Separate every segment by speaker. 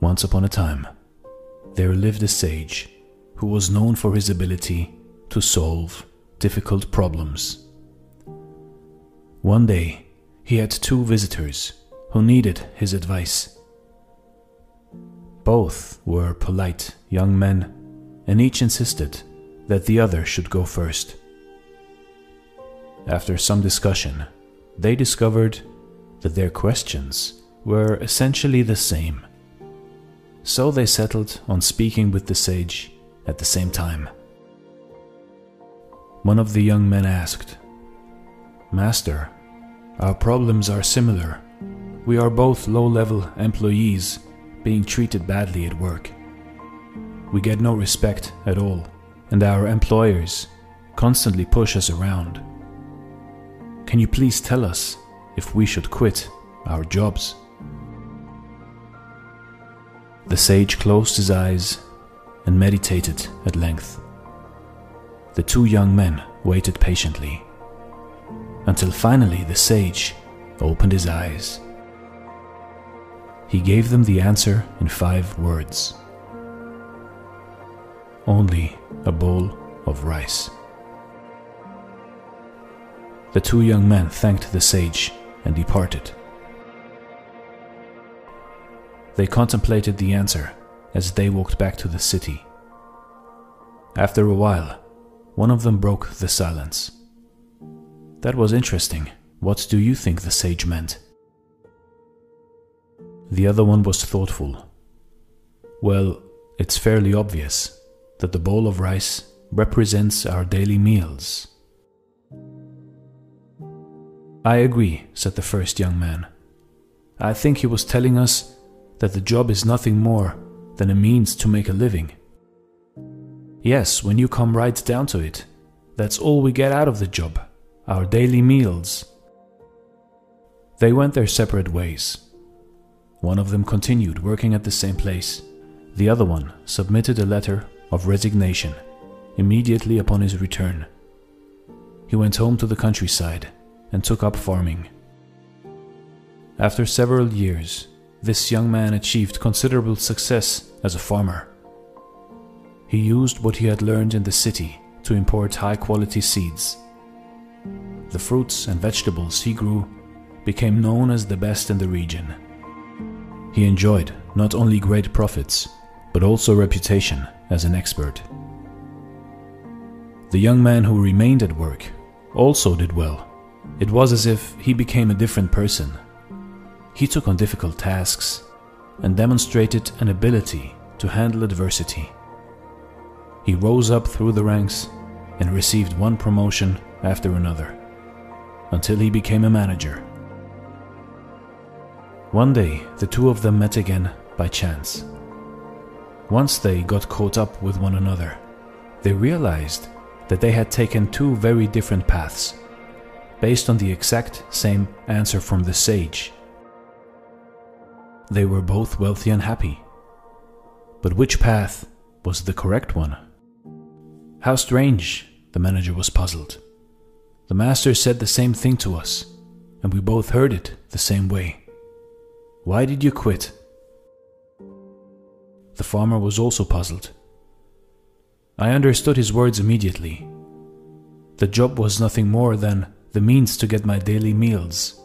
Speaker 1: Once upon a time, there lived a sage who was known for his ability to solve difficult problems. One day, he had two visitors who needed his advice. Both were polite young men, and each insisted that the other should go first. After some discussion, they discovered that their questions were essentially the same. So they settled on speaking with the sage at the same time. One of the young men asked, Master, our problems are similar. We are both low level employees being treated badly at work. We get no respect at all, and our employers constantly push us around. Can you please tell us if we should quit our jobs? The sage closed his eyes and meditated at length. The two young men waited patiently until finally the sage opened his eyes. He gave them the answer in five words Only a bowl of rice. The two young men thanked the sage and departed. They contemplated the answer as they walked back to the city. After a while, one of them broke the silence. That was interesting. What do you think the sage meant? The other one was thoughtful. Well, it's fairly obvious that the bowl of rice represents our daily meals. I agree, said the first young man. I think he was telling us that the job is nothing more than a means to make a living. Yes, when you come right down to it, that's all we get out of the job our daily meals. They went their separate ways. One of them continued working at the same place. The other one submitted a letter of resignation immediately upon his return. He went home to the countryside and took up farming. After several years, this young man achieved considerable success as a farmer. He used what he had learned in the city to import high quality seeds. The fruits and vegetables he grew became known as the best in the region. He enjoyed not only great profits, but also reputation as an expert. The young man who remained at work also did well. It was as if he became a different person. He took on difficult tasks and demonstrated an ability to handle adversity. He rose up through the ranks and received one promotion after another until he became a manager. One day, the two of them met again by chance. Once they got caught up with one another, they realized that they had taken two very different paths, based on the exact same answer from the sage. They were both wealthy and happy. But which path was the correct one? How strange, the manager was puzzled. The master said the same thing to us, and we both heard it the same way. Why did you quit? The farmer was also puzzled. I understood his words immediately. The job was nothing more than the means to get my daily meals.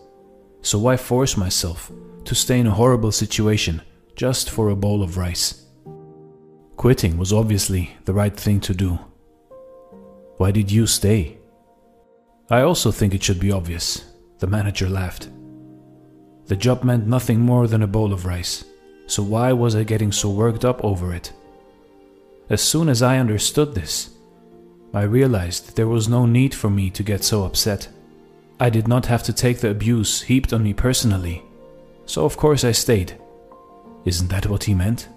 Speaker 1: So why force myself to stay in a horrible situation just for a bowl of rice? Quitting was obviously the right thing to do. Why did you stay? I also think it should be obvious, the manager laughed. The job meant nothing more than a bowl of rice. So why was I getting so worked up over it? As soon as I understood this, I realized there was no need for me to get so upset. I did not have to take the abuse heaped on me personally, so of course I stayed. Isn't that what he meant?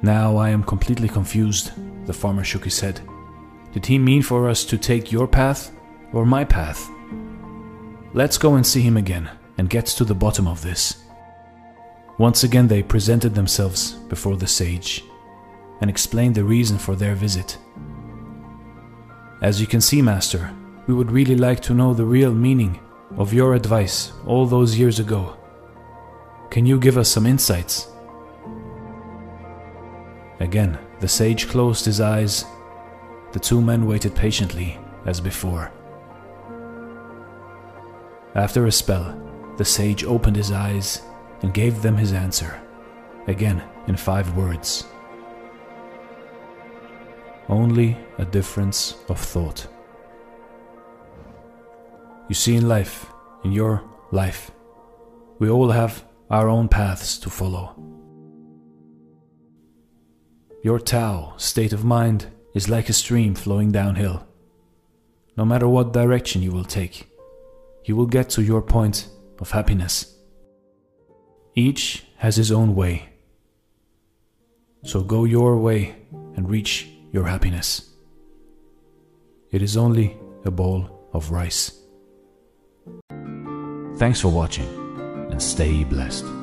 Speaker 1: Now I am completely confused, the farmer shook his head. Did he mean for us to take your path or my path? Let's go and see him again and get to the bottom of this. Once again, they presented themselves before the sage and explained the reason for their visit. As you can see, Master, we would really like to know the real meaning of your advice all those years ago. Can you give us some insights? Again, the sage closed his eyes. The two men waited patiently, as before. After a spell, the sage opened his eyes and gave them his answer, again in five words. Only a difference of thought. You see, in life, in your life, we all have our own paths to follow. Your Tao state of mind is like a stream flowing downhill. No matter what direction you will take, you will get to your point of happiness. Each has his own way. So go your way and reach your happiness. It is only a bowl of rice. Thanks for watching and stay blessed.